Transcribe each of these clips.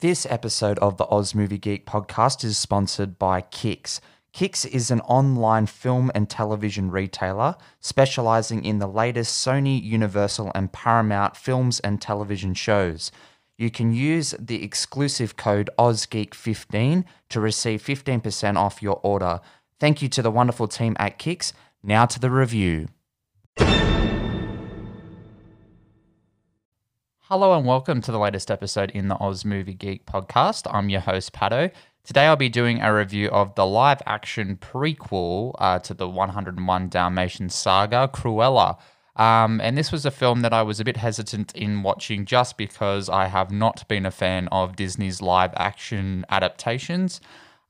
This episode of the Oz Movie Geek podcast is sponsored by Kix. Kix is an online film and television retailer specializing in the latest Sony, Universal, and Paramount films and television shows. You can use the exclusive code OzGeek15 to receive 15% off your order. Thank you to the wonderful team at Kix. Now to the review. Hello and welcome to the latest episode in the Oz Movie Geek podcast. I'm your host, Pato. Today I'll be doing a review of the live action prequel uh, to the 101 Dalmatian saga, Cruella. Um, and this was a film that I was a bit hesitant in watching just because I have not been a fan of Disney's live action adaptations.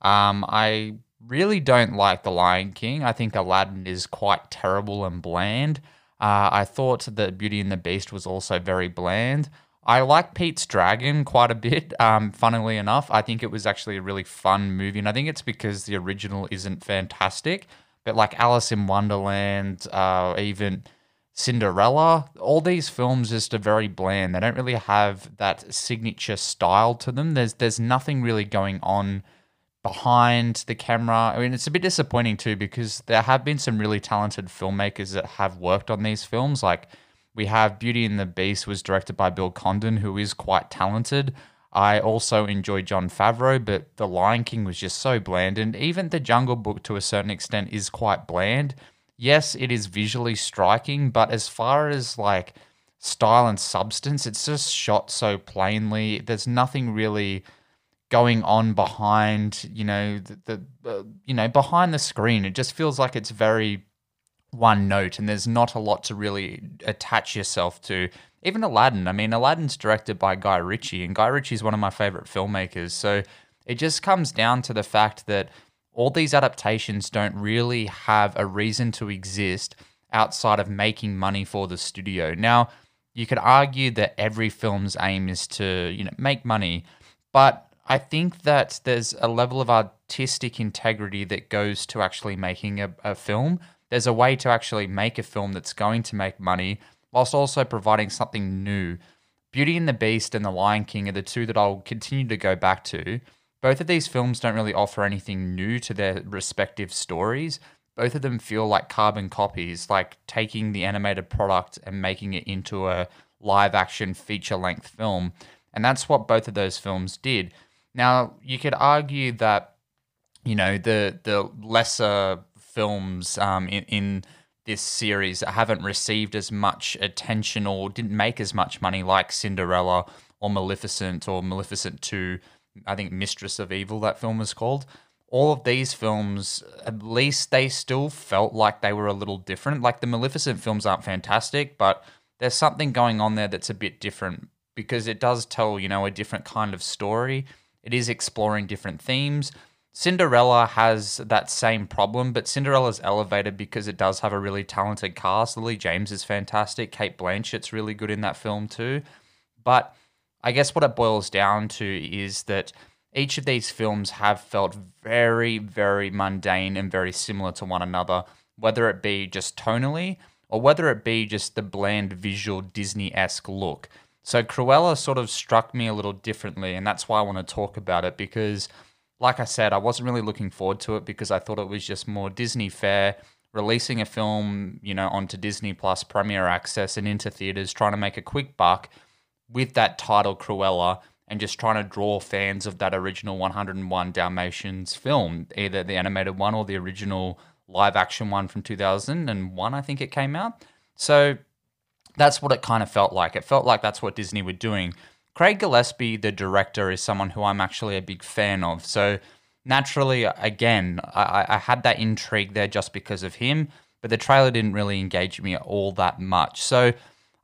Um, I really don't like The Lion King. I think Aladdin is quite terrible and bland. Uh, I thought that Beauty and the Beast was also very bland. I like Pete's Dragon quite a bit. Um, funnily enough, I think it was actually a really fun movie, and I think it's because the original isn't fantastic. But like Alice in Wonderland, uh, even Cinderella, all these films just are very bland. They don't really have that signature style to them. There's there's nothing really going on behind the camera. I mean, it's a bit disappointing too because there have been some really talented filmmakers that have worked on these films. Like we have Beauty and the Beast was directed by Bill Condon, who is quite talented. I also enjoy Jon Favreau, but The Lion King was just so bland, and even The Jungle Book to a certain extent is quite bland. Yes, it is visually striking, but as far as like style and substance, it's just shot so plainly. There's nothing really going on behind you know the, the uh, you know behind the screen it just feels like it's very one note and there's not a lot to really attach yourself to. Even aladdin i mean aladdin's directed by guy ritchie and guy ritchie is one of my favorite filmmakers so it just comes down to the fact that all these adaptations don't really have a reason to exist outside of making money for the studio. Now you could argue that every film's aim is to you know make money but I think that there's a level of artistic integrity that goes to actually making a, a film. There's a way to actually make a film that's going to make money whilst also providing something new. Beauty and the Beast and The Lion King are the two that I'll continue to go back to. Both of these films don't really offer anything new to their respective stories. Both of them feel like carbon copies, like taking the animated product and making it into a live action feature length film. And that's what both of those films did. Now, you could argue that you know the the lesser films um, in, in this series haven't received as much attention or didn't make as much money like Cinderella or Maleficent or Maleficent 2, I think Mistress of Evil that film was called. All of these films, at least they still felt like they were a little different. Like the Maleficent films aren't fantastic, but there's something going on there that's a bit different because it does tell, you know, a different kind of story it is exploring different themes. Cinderella has that same problem, but Cinderella's elevated because it does have a really talented cast. Lily James is fantastic. Cate Blanchett's really good in that film too. But I guess what it boils down to is that each of these films have felt very, very mundane and very similar to one another, whether it be just tonally or whether it be just the bland visual Disney esque look. So Cruella sort of struck me a little differently, and that's why I want to talk about it because, like I said, I wasn't really looking forward to it because I thought it was just more Disney fare, releasing a film, you know, onto Disney Plus Premier Access and into theaters, trying to make a quick buck with that title Cruella and just trying to draw fans of that original 101 Dalmatians film, either the animated one or the original live action one from 2001, I think it came out. So that's what it kind of felt like. It felt like that's what Disney were doing. Craig Gillespie, the director, is someone who I'm actually a big fan of. So naturally, again, I, I had that intrigue there just because of him, but the trailer didn't really engage me all that much. So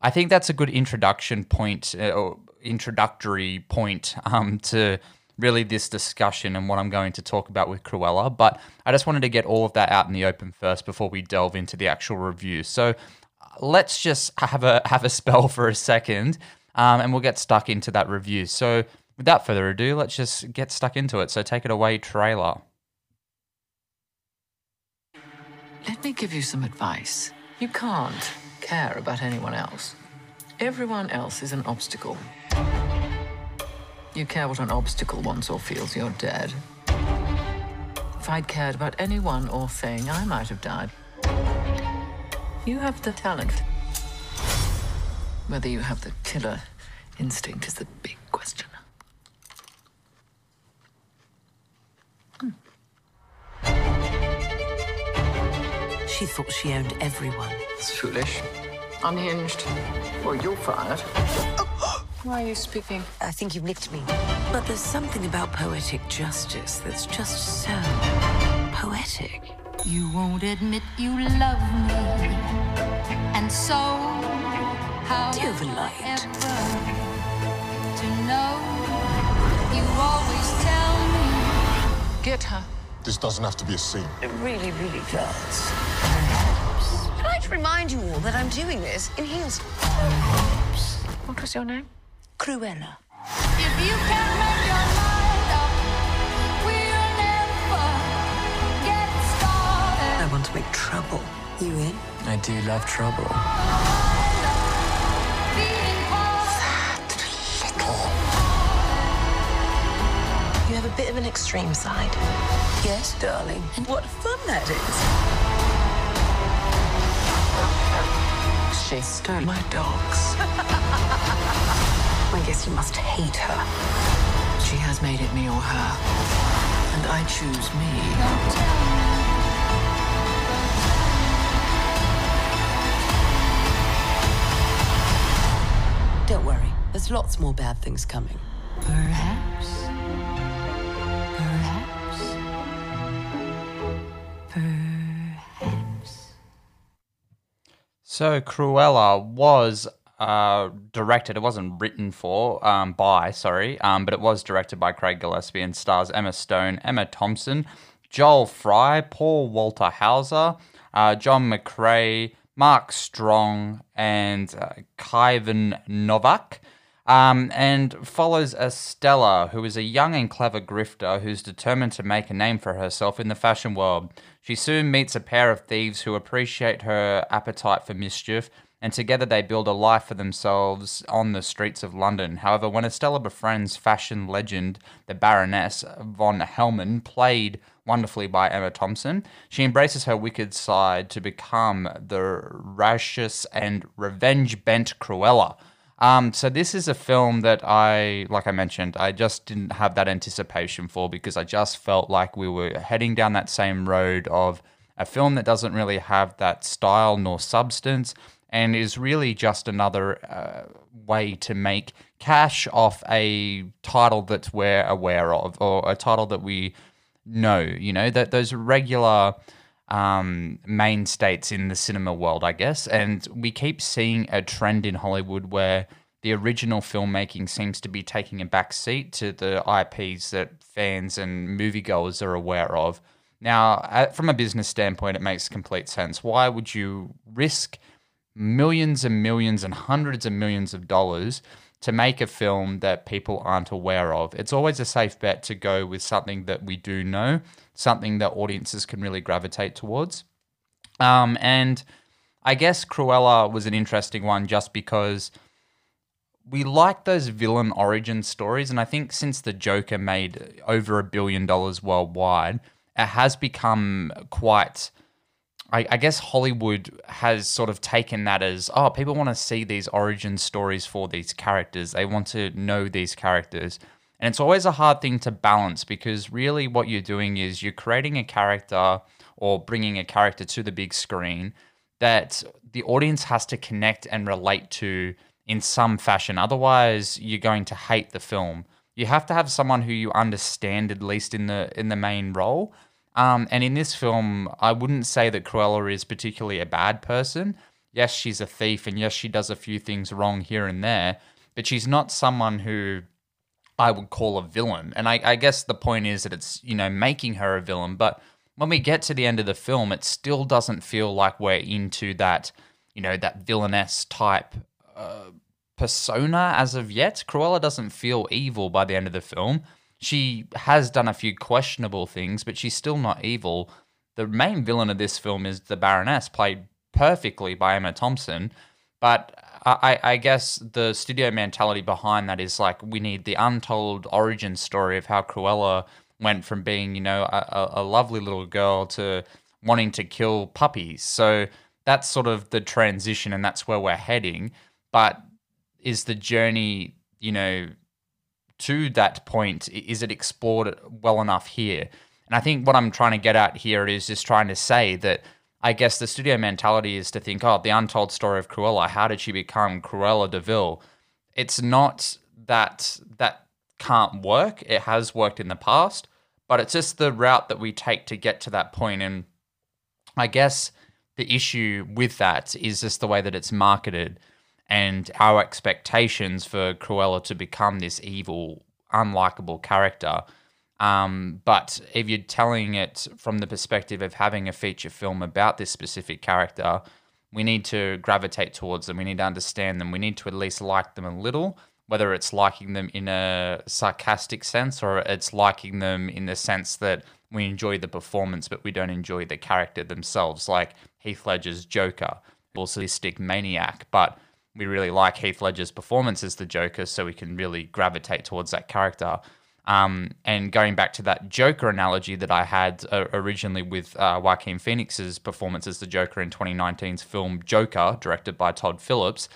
I think that's a good introduction point uh, or introductory point um, to really this discussion and what I'm going to talk about with Cruella. But I just wanted to get all of that out in the open first before we delve into the actual review. So let's just have a have a spell for a second, um, and we'll get stuck into that review. So, without further ado, let's just get stuck into it. So, take it away, trailer. Let me give you some advice. You can't care about anyone else. Everyone else is an obstacle. You care what an obstacle wants or feels, you're dead. If I'd cared about anyone or thing, I might have died. You have the talent. Whether you have the killer instinct is the big question. Hmm. She thought she owned everyone. It's foolish. Unhinged. Well, you're fired. Why are you speaking? I think you've nicked me. But there's something about poetic justice that's just so poetic. You won't admit you love me, and so how Do you have light? to know? You always tell me Get her. This doesn't have to be a scene. It really, really does. I'd like to remind you all that I'm doing this in heels. What was your name? Cruella. if you can't trouble. You in? I do love trouble. Being part You have a bit of an extreme side. Yes, darling. And what fun that is. She stole my dogs. I guess you must hate her. She has made it me or her. And I choose me. There's lots more bad things coming. Perhaps. Perhaps. Perhaps. So Cruella was uh, directed. It wasn't written for um, by, sorry, um, but it was directed by Craig Gillespie and stars Emma Stone, Emma Thompson, Joel Fry, Paul Walter Hauser, uh, John McCrea, Mark Strong, and uh, Kayvan Novak. Um, and follows Estella, who is a young and clever grifter who's determined to make a name for herself in the fashion world. She soon meets a pair of thieves who appreciate her appetite for mischief, and together they build a life for themselves on the streets of London. However, when Estella befriends fashion legend, the Baroness von Hellman, played wonderfully by Emma Thompson, she embraces her wicked side to become the righteous and revenge bent Cruella. Um, so this is a film that I, like I mentioned, I just didn't have that anticipation for because I just felt like we were heading down that same road of a film that doesn't really have that style nor substance and is really just another uh, way to make cash off a title that we're aware of or a title that we know. You know that those regular um, mainstays in the cinema world, I guess. And we keep seeing a trend in Hollywood where the original filmmaking seems to be taking a back seat to the IPs that fans and moviegoers are aware of. Now, uh, from a business standpoint, it makes complete sense. Why would you risk millions and millions and hundreds of millions of dollars to make a film that people aren't aware of? It's always a safe bet to go with something that we do know, something that audiences can really gravitate towards. Um, and I guess Cruella was an interesting one just because we like those villain origin stories. And I think since the Joker made over a billion dollars worldwide, it has become quite. I, I guess Hollywood has sort of taken that as oh, people want to see these origin stories for these characters. They want to know these characters. And it's always a hard thing to balance because really what you're doing is you're creating a character or bringing a character to the big screen that the audience has to connect and relate to in some fashion. Otherwise, you're going to hate the film. You have to have someone who you understand at least in the in the main role. Um, and in this film, I wouldn't say that Cruella is particularly a bad person. Yes, she's a thief, and yes, she does a few things wrong here and there, but she's not someone who I would call a villain. And I, I guess the point is that it's, you know, making her a villain. But when we get to the end of the film, it still doesn't feel like we're into that, you know, that villainess type uh, persona as of yet. Cruella doesn't feel evil by the end of the film. She has done a few questionable things, but she's still not evil. The main villain of this film is the Baroness, played perfectly by Emma Thompson. But I, I guess the studio mentality behind that is like we need the untold origin story of how Cruella went from being, you know, a, a- a lovely little girl to wanting to kill puppies. So that's sort of the transition, and that's where we're heading. But is the journey, you know, to that point, is it explored well enough here? And I think what I'm trying to get at here is just trying to say that I guess the studio mentality is to think, oh, the untold story of Cruella. How did she become Cruella de Vil? It's not that that can't work. It has worked in the past, but it's just the route that we take to get to that point. And I guess the issue with that is just the way that it's marketed and our expectations for Cruella to become this evil, unlikable character. Um, but if you're telling it from the perspective of having a feature film about this specific character, we need to gravitate towards them. We need to understand them. We need to at least like them a little, whether it's liking them in a sarcastic sense or it's liking them in the sense that we enjoy the performance, but we don't enjoy the character themselves, like Heath Ledger's Joker, also sadistic maniac. But we really like Heath Ledger's performance as the Joker, so we can really gravitate towards that character. Um, and going back to that Joker analogy that I had uh, originally with uh, Joaquin Phoenix's performance as the Joker in 2019's film Joker, directed by Todd Phillips,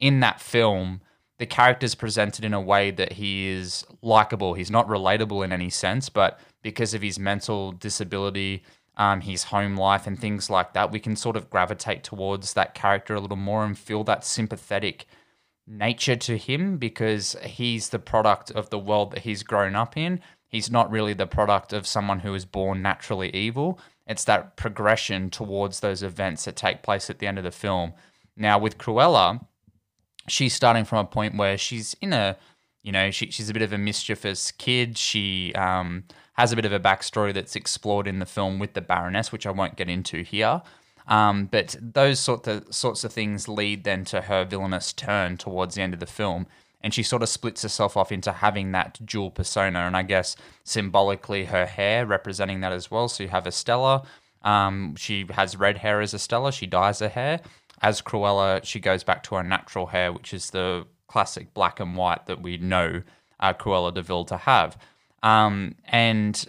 in that film, the character is presented in a way that he is likable. He's not relatable in any sense, but because of his mental disability, um, his home life, and things like that, we can sort of gravitate towards that character a little more and feel that sympathetic nature to him because he's the product of the world that he's grown up in. He's not really the product of someone who is born naturally evil. It's that progression towards those events that take place at the end of the film. Now, with Cruella, she's starting from a point where she's in a, you know, she, she's a bit of a mischievous kid. She um, has a bit of a backstory that's explored in the film with the Baroness, which I won't get into here. Um, but those sort of sorts of things lead then to her villainous turn towards the end of the film, and she sort of splits herself off into having that dual persona, and I guess symbolically her hair representing that as well. So you have Estella, um, she has red hair as Estella, she dyes her hair. As Cruella, she goes back to her natural hair, which is the classic black and white that we know uh, Cruella de Vil to have. Um, and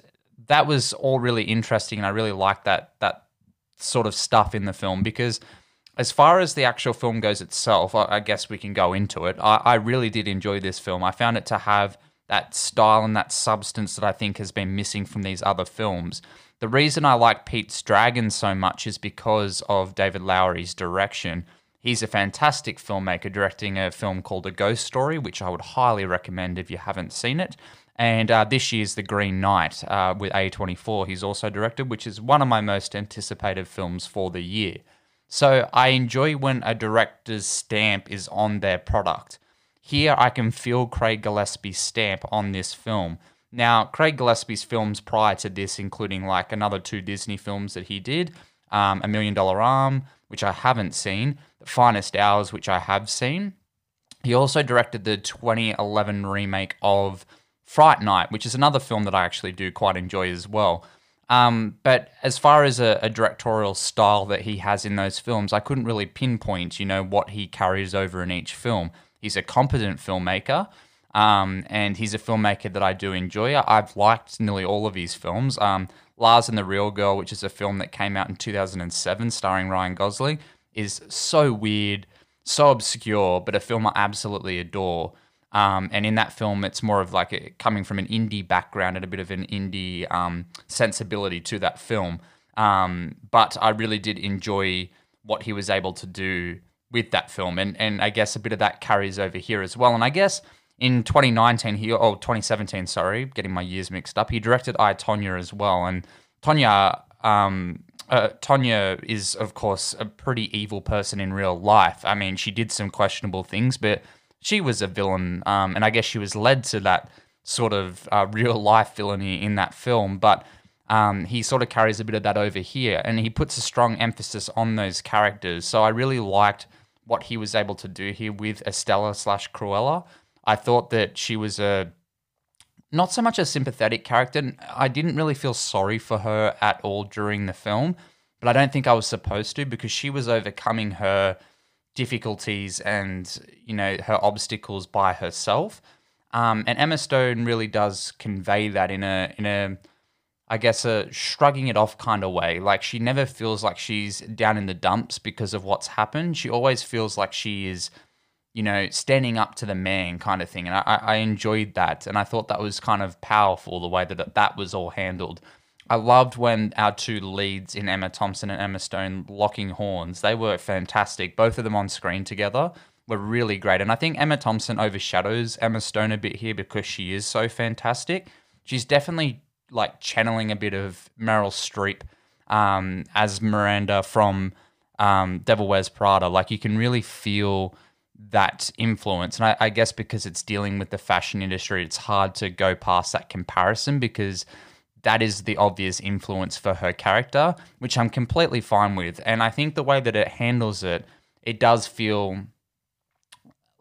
that was all really interesting, and I really liked that that sort of stuff in the film because as far as the actual film goes itself, I, I guess we can go into it. I, I really did enjoy this film. I found it to have that style and that substance that I think has been missing from these other films. The reason I like Pete's Dragon so much is because of David Lowery's direction. He's a fantastic filmmaker directing a film called A Ghost Story, which I would highly recommend if you haven't seen it. And uh, this year's The Green Knight uh, with A24, he's also directed, which is one of my most anticipated films for the year. So I enjoy when a director's stamp is on their product. Here I can feel Craig Gillespie's stamp on this film. Now, Craig Gillespie's films prior to this, including like another two Disney films that he did, um, A Million Dollar Arm, which I haven't seen, The Finest Hours, which I have seen. He also directed the 2011 remake of Fright Night, which is another film that I actually do quite enjoy as well. Um, but as far as a, a directorial style that he has in those films, I couldn't really pinpoint, you know, what he carries over in each film. He's a competent filmmaker, um, and he's a filmmaker that I do enjoy. I've liked nearly all of his films. Um, Lars and the Real Girl, which is a film that came out in 2007 starring Ryan Gosling, is so weird, so obscure, but a film I absolutely adore. Um, and in that film, it's more of like a, coming from an indie background and a bit of an indie um, sensibility to that film. Um, but I really did enjoy what he was able to do with that film, and and I guess a bit of that carries over here as well. And I guess in 2019, he oh 2017, sorry, getting my years mixed up. He directed I Tonya as well, and Tonya. Um, uh, Tonya is, of course, a pretty evil person in real life. I mean, she did some questionable things, but she was a villain, um, and I guess she was led to that sort of uh, real life villainy in that film. But um, he sort of carries a bit of that over here, and he puts a strong emphasis on those characters. So I really liked what he was able to do here with Estella slash Cruella. I thought that she was a not so much a sympathetic character. I didn't really feel sorry for her at all during the film, but I don't think I was supposed to because she was overcoming her difficulties and you know her obstacles by herself. Um, and Emma Stone really does convey that in a in a I guess a shrugging it off kind of way. Like she never feels like she's down in the dumps because of what's happened. She always feels like she is, you know, standing up to the man kind of thing. And I, I enjoyed that, and I thought that was kind of powerful the way that that was all handled. I loved when our two leads in Emma Thompson and Emma Stone locking horns. They were fantastic. Both of them on screen together were really great. And I think Emma Thompson overshadows Emma Stone a bit here because she is so fantastic. She's definitely like channeling a bit of Meryl Streep um, as Miranda from um, Devil Wears Prada. Like you can really feel that influence. And I, I guess because it's dealing with the fashion industry, it's hard to go past that comparison because that is the obvious influence for her character, which I'm completely fine with. And I think the way that it handles it, it does feel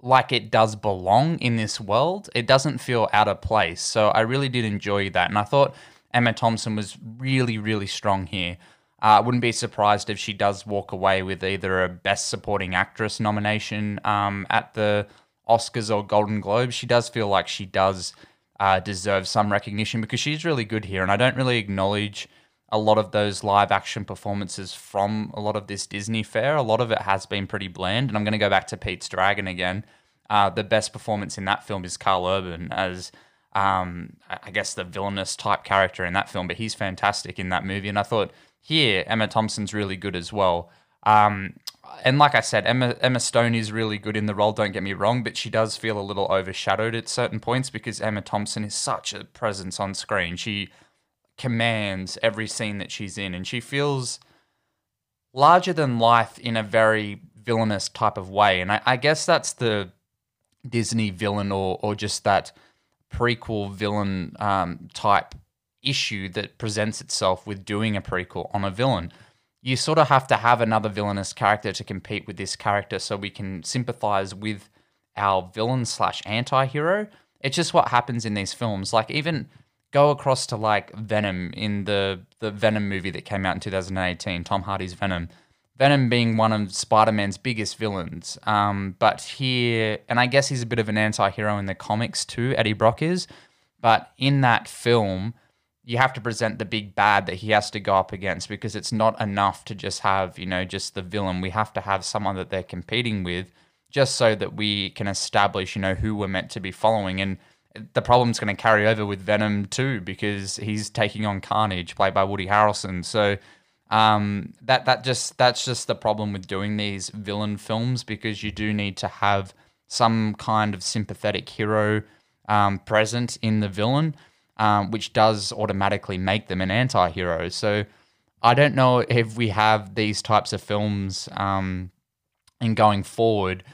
like it does belong in this world. It doesn't feel out of place. So I really did enjoy that. And I thought Emma Thompson was really, really strong here. I uh, wouldn't be surprised if she does walk away with either a Best Supporting Actress nomination um, at the Oscars or Golden Globes. She does feel like she does uh, deserve some recognition because she's really good here. And I don't really acknowledge a lot of those live action performances from a lot of this Disney fare. A lot of it has been pretty bland. And I'm going to go back to Pete's Dragon again. Uh, the best performance in that film is Karl Urban as, um, I guess, the villainous type character in that film. But he's fantastic in that movie. And I thought here, Emma Thompson's really good as well. Um, and like I said, Emma Emma Stone is really good in the role. Don't get me wrong, but she does feel a little overshadowed at certain points because Emma Thompson is such a presence on screen. She commands every scene that she's in, and she feels larger than life in a very villainous type of way. And I, I guess that's the Disney villain, or or just that prequel villain um, type issue that presents itself with doing a prequel on a villain. You sort of have to have another villainous character to compete with this character, so we can sympathize with our villain slash anti-hero. It's just what happens in these films. Like even go across to like Venom in the the Venom movie that came out in 2018, Tom Hardy's Venom. Venom being one of Spider-Man's biggest villains. Um, but here, and I guess he's a bit of an anti-hero in the comics too, Eddie Brock is. But in that film, you have to present the big bad that he has to go up against because it's not enough to just have, you know, just the villain. We have to have someone that they're competing with just so that we can establish, you know, who we're meant to be following. And the problem's going to carry over with Venom too because he's taking on Carnage, played by Woody Harrelson. So um, that that just that's just the problem with doing these villain films because you do need to have some kind of sympathetic hero um, present in the villain, um, which does automatically make them an anti-hero. So I don't know if we have these types of films um, in going forward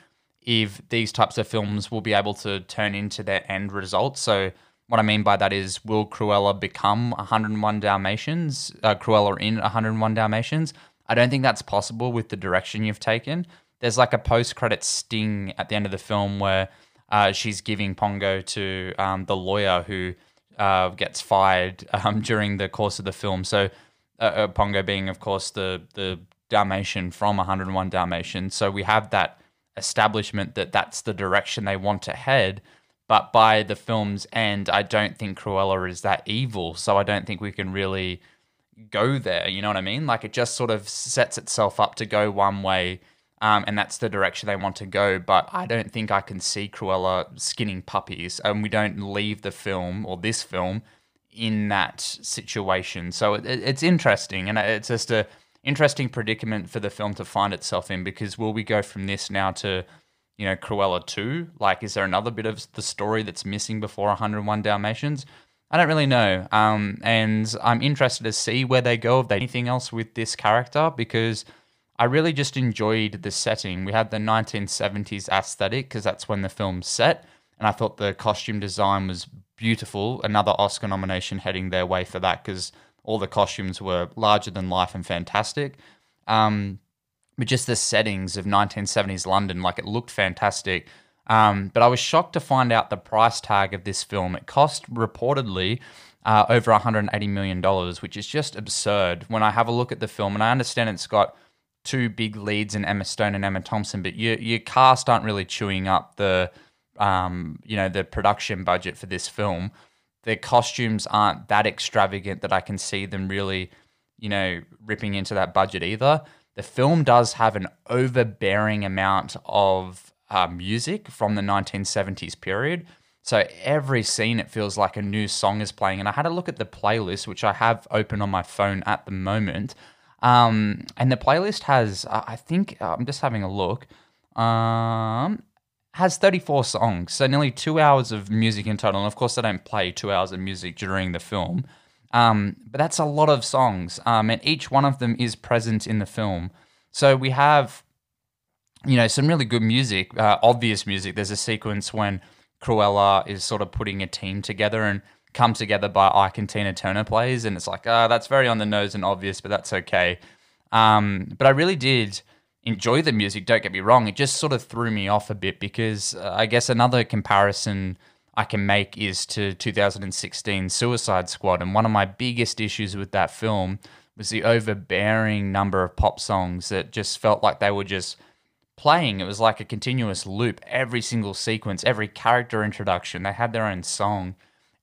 if these types of films will be able to turn into their end result. So, what I mean by that is, will Cruella become 101 Dalmatians? Uh, Cruella in 101 Dalmatians? I don't think that's possible with the direction you've taken. There's like a post credit sting at the end of the film where uh, she's giving Pongo to um, the lawyer who uh, gets fired um, during the course of the film. So, uh, uh, Pongo being, of course, the, the Dalmatian from 101 Dalmatians. So, we have that establishment that that's the direction they want to head. But by the film's end, I don't think Cruella is that evil. So I don't think we can really go there. You know what I mean? Like it just sort of sets itself up to go one way. Um, and that's the direction they want to go. But I don't think I can see Cruella skinning puppies. And we don't leave the film or this film in that situation. So it, it's interesting. And it's just a interesting predicament for the film to find itself in because will we go from this now to you know Cruella 2 like is there another bit of the story that's missing before 101 Dalmatians I don't really know um, and I'm interested to see where they go if they anything else with this character because I really just enjoyed the setting we had the 1970s aesthetic because that's when the film's set and I thought the costume design was beautiful another Oscar nomination heading their way for that because all the costumes were larger than life and fantastic. Um, but just the settings of 1970s London, like it looked fantastic. Um, but I was shocked to find out the price tag of this film. It cost reportedly uh, over 180 million dollars, which is just absurd. When I have a look at the film, and I understand it's got two big leads in Emma Stone and Emma Thompson, but your your cast aren't really chewing up the um, you know, the production budget for this film. Their costumes aren't that extravagant that I can see them really, you know, ripping into that budget either. The film does have an overbearing amount of uh, music from the 1970s period. So every scene, it feels like a new song is playing. And I had a look at the playlist, which I have open on my phone at the moment. Um, and the playlist has, uh, I think, I'm just having a look, um, has 34 songs. So nearly two hours of music in total. And of course, they don't play two hours of music during the film. Um, but that's a lot of songs. Um, and each one of them is present in the film. So we have you know, some really good music, uh, obvious music. There's a sequence when Cruella is sort of putting a team together and Come Together by Ike and Tina Turner plays. And it's like, ah, that's very on the nose and obvious, but that's okay. Um, but I really did enjoy the music, don't get me wrong. It just sort of threw me off a bit because uh, I guess another comparison I can make is to 2016 Suicide Squad. And one of my biggest issues with that film was the overbearing number of pop songs that just felt like they were just playing. It was like a continuous loop. Every single sequence, every character introduction, they had their own song.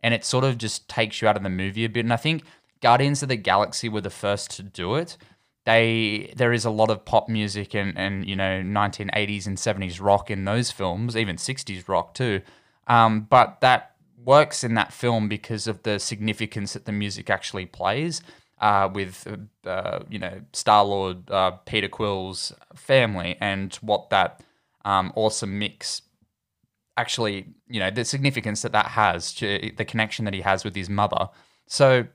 And it sort of just takes you out of the movie a bit. And I think Guardians of the Galaxy were the first to do it. They there is a lot of pop music and, and you know 1980s and 70s rock in those films, even 60s rock too. Um, but that works in that film because of the significance that the music actually plays uh, with uh, you know Star Lord uh, Peter Quill's family and what that um, awesome mix actually you know the significance that that has to the connection that he has with his mother. So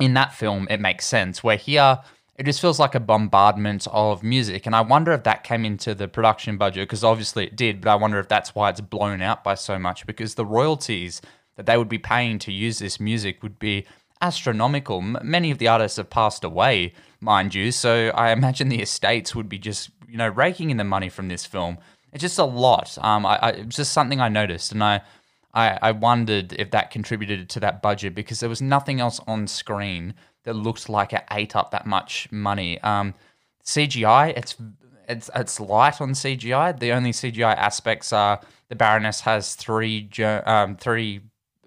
in that film, it makes sense. Where here. It just feels like a bombardment of music, and I wonder if that came into the production budget because obviously it did. But I wonder if that's why it's blown out by so much because the royalties that they would be paying to use this music would be astronomical. M- many of the artists have passed away, mind you, so I imagine the estates would be just you know raking in the money from this film. It's just a lot. Um, I, I it's just something I noticed, and I, I I wondered if that contributed to that budget because there was nothing else on screen that looked like it ate up that much money. Um, CGI, it's it's it's light on CGI. The only CGI aspects are the Baroness has three um, three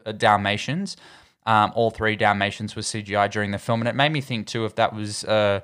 uh, Dalmatians. Um, all three Dalmatians were CGI during the film, and it made me think too if that was uh,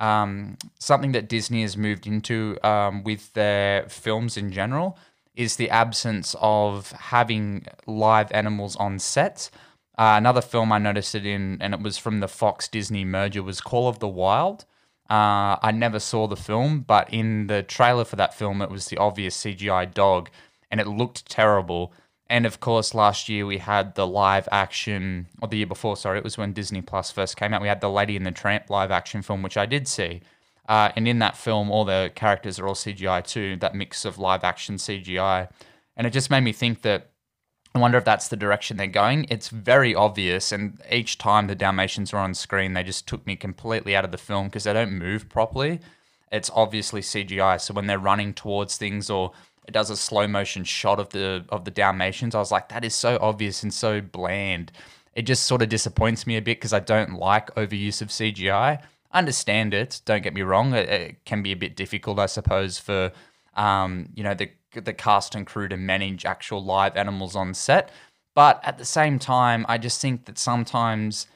um, something that Disney has moved into um, with their films in general is the absence of having live animals on sets. Uh, another film I noticed it in, and it was from the Fox Disney merger, was Call of the Wild. Uh, I never saw the film, but in the trailer for that film, it was the obvious CGI dog, and it looked terrible. And of course, last year we had the live action, or the year before, sorry, it was when Disney Plus first came out. We had the Lady and the Tramp live action film, which I did see. Uh, and in that film, all the characters are all CGI too, that mix of live action CGI. And it just made me think that I wonder if that's the direction they're going. It's very obvious, and each time the Dalmatians were on screen, they just took me completely out of the film because they don't move properly. It's obviously CGI. So when they're running towards things or it does a slow motion shot of the of the Dalmatians, I was like, that is so obvious and so bland. It just sort of disappoints me a bit because I don't like overuse of CGI. I understand it. Don't get me wrong. It, it can be a bit difficult, I suppose, for um, you know the the cast and crew to manage actual live animals on set. But at the same time, I just think that sometimes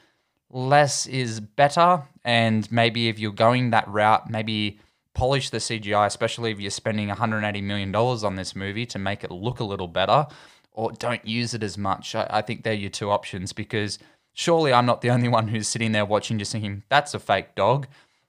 less is better. And maybe if you're going that route, maybe polish the CGI, especially if you're spending $180 million on this movie to make it look a little better, or don't use it as much. I, I think they're your two options because surely I'm not the only one who's sitting there watching just thinking, that's a fake dog,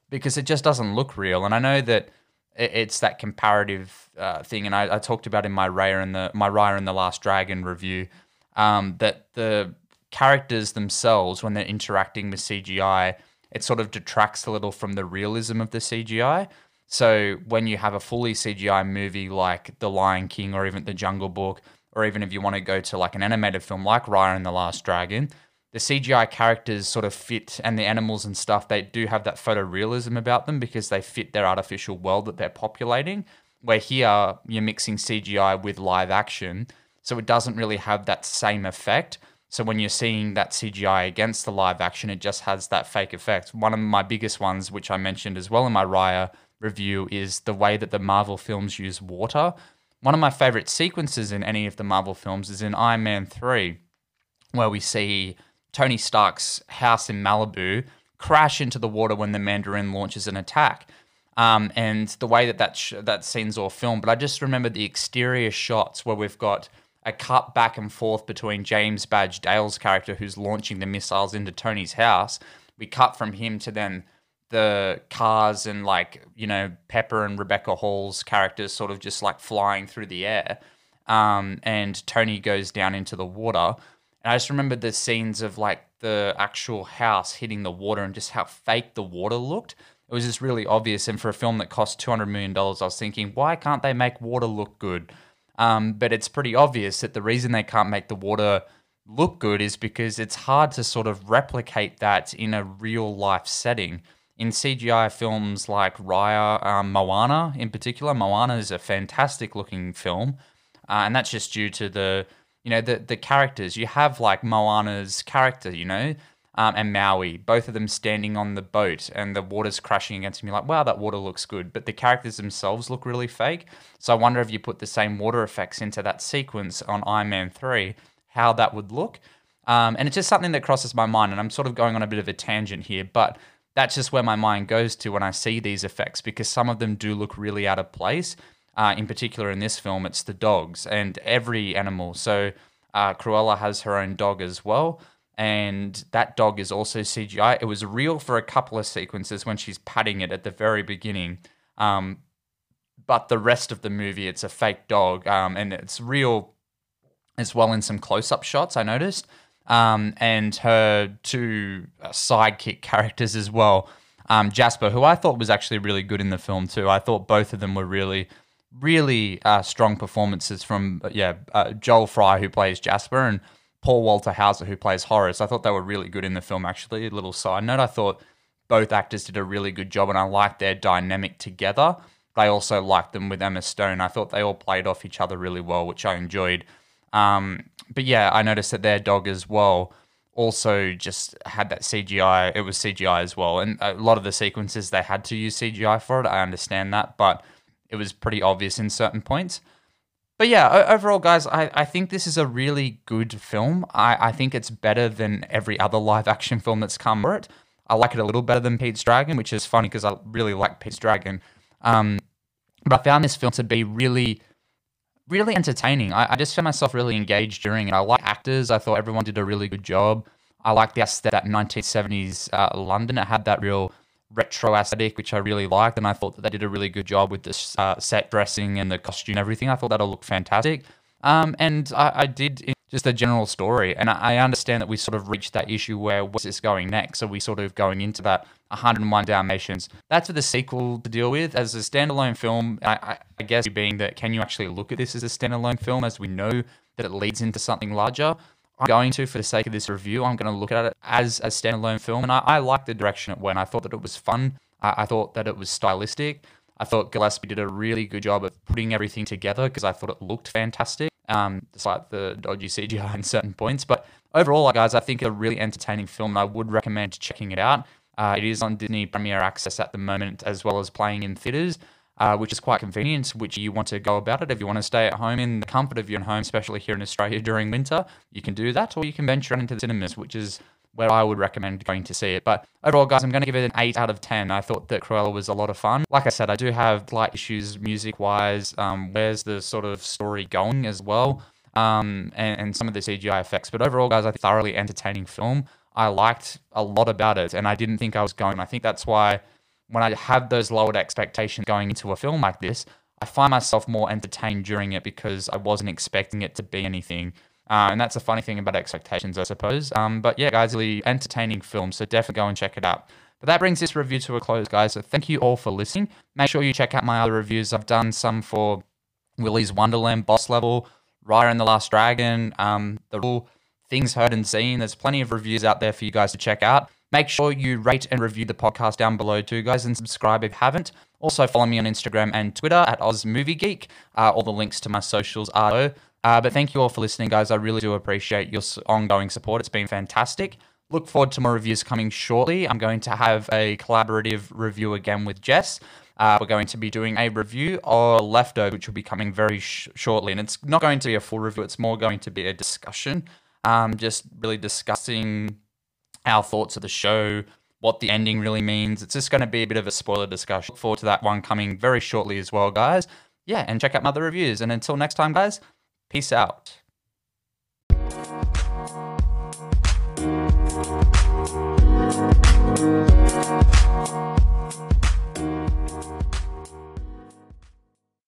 because it just doesn't look real. And I know that it's that comparative uh, thing, and I, I, talked about in my Raya and the my Raya and the Last Dragon review um, that the characters themselves, when they're interacting with CGI, it sort of detracts a little from the realism of the CGI. So when you have a fully CGI movie like The Lion King or even The Jungle Book, or even if you want to go to like an animated film like Raya and the Last Dragon, the CGI characters sort of fit and the animals and stuff, they do have that photorealism about them because they fit their artificial world that they're populating. Where here you're mixing CGI with live action, so it doesn't really have that same effect. So when you're seeing that CGI against the live action, it just has that fake effect. One of my biggest ones, which I mentioned as well in my Raya, review is the way that the Marvel films use water. One of my favorite sequences in any of the Marvel films is in Iron Man 3, where we see Tony Stark's house in Malibu crash into the water when the Mandarin launches an attack. Um, and the way that that, sh- that scene's all filmed. But I just remember the exterior shots where we've got a cut back and forth between James Badge Dale's character, who's launching the missiles into Tony's house. We cut from him to then the cars and like you know Pepper and Rebecca Hall's characters sort of just like flying through the air, um, and Tony goes down into the water. And I just remember the scenes of like the actual house hitting the water and just how fake the water looked. It was just really obvious. And for a film that cost two hundred million dollars, I was thinking, why can't they make water look good? Um, but it's pretty obvious that the reason they can't make the water look good is because it's hard to sort of replicate that in a real life setting. In CGI films like Raya, um, Moana in particular, Moana is a fantastic looking film, uh, and that's just due to the you know the the characters. You have like Moana's character, you know, um, and Maui, both of them standing on the boat and the water's crashing against me. Like, wow, that water looks good. But the characters themselves look really fake. So I wonder if you put the same water effects into that sequence on Iron Man 3, how that would look. Um, and it's just something that crosses my mind. And I'm sort of going on a bit of a tangent here, but that's just where my mind goes to when I see these effects because some of them do look really out of place. Uh, in particular, in this film, it's the dogs and every animal. So uh, Cruella has her own dog as well and that dog is also CGI. It was real for a couple of sequences when she's patting it at the very beginning, um, but the rest of the movie it's a fake dog, um, and it's real as well in some close-up shots. I noticed, um, and her two uh, sidekick characters as well. Um, Jasper, who I thought was actually really good in the film too. I thought both of them were really, really uh, strong performances from yeah uh, Joel Fry who plays Jasper and Paul Walter Hauser, who plays Horace. I thought they were really good in the film, actually. A little side note, I thought both actors did a really good job, and I liked their dynamic together. I also liked them with Emma Stone. I thought they all played off each other really well, which I enjoyed. Um, but yeah, I noticed that their dog as well also just had that CGI. It was CGI as well. And a lot of the sequences they had to use CGI for it. I understand that, but it was pretty obvious in certain points. But yeah, overall, guys, I, I think this is a really good film. I, I think it's better than every other live action film that's come for it. I like it a little better than Pete's Dragon, which is funny because I really like Pete's Dragon. Um, but I found this film to be really, really entertaining. I, I just found myself really engaged during it. I like actors. I thought everyone did a really good job. I like the aesthetic, that 1970s uh, London. It had that real retro aesthetic, which I really liked, and I thought that they did a really good job with the uh, set dressing and the costume and everything. I thought that all looked fantastic. Um, and I, I did just a general story, and I, understand that we sort of reached that issue where what's this going next? So we sort of going into that 101 Dalmatians. That's for the sequel to deal with as a standalone film. I, I, I guess being that can you actually look at this as a standalone film, as we know that it leads into something larger. I'm going to, for the sake of this review, I'm going to look at it as a standalone film. And I, I like the direction it went. I thought that it was fun. I, I thought that it was stylistic. I thought Gillespie did a really good job of putting everything together because I thought it looked fantastic, um, despite the dodgy CGI in certain points. But overall, guys, I think it's a really entertaining film, I would recommend checking it out. Uh, it is on Disney Premier Access at the moment, as well as playing in theaters uh, which is quite convenient, which you want to go about it. If you want to stay at home in the comfort of your home, especially here in Australia during winter, you can do that, or you can venture into the cinemas, which is where I would recommend going to see it. But overall, guys, I'm going to give it an 8 out of 10. I thought that Cruella was a lot of fun. Like I said, I do have light issues music wise. Um, where's the sort of story going as well? Um, and, and some of the CGI effects. But overall, guys, I think thoroughly entertaining film. I liked a lot about it, and I didn't think I was going. I think that's why when I have those lowered expectations going into a film like this, I find myself more entertained during it because I wasn't expecting it to be anything. Uh, and that's a funny thing about expectations, I suppose. Um, but yeah, guys, really entertaining film, so definitely go and check it out. But that brings this review to a close, guys. So thank you all for listening. Make sure you check out my other reviews. I've done some for Willy's Wonderland, Boss Level, Raya and the Last Dragon, um, the Rule, Things Heard and Seen. There's plenty of reviews out there for you guys to check out. Make sure you rate and review the podcast down below too, guys, and subscribe if you haven't. Also, follow me on Instagram and Twitter at OzMovieGeek. Uh, all the links to my socials are. Uh, but thank you all for listening, guys. I really do appreciate your ongoing support. It's been fantastic. Look forward to more reviews coming shortly. I'm going to have a collaborative review again with Jess. uh, we're going to be doing a review of Leftovers, which will be coming very sh- shortly. And it's not going to be a full review, it's more going to be a discussion, um, just really discussing our thoughts of the show, what the ending really means. It's just going to be a bit of a spoiler discussion. Look forward to that one coming very shortly as well, guys. Yeah, and check out my other reviews. And until next time, guys, Peace out.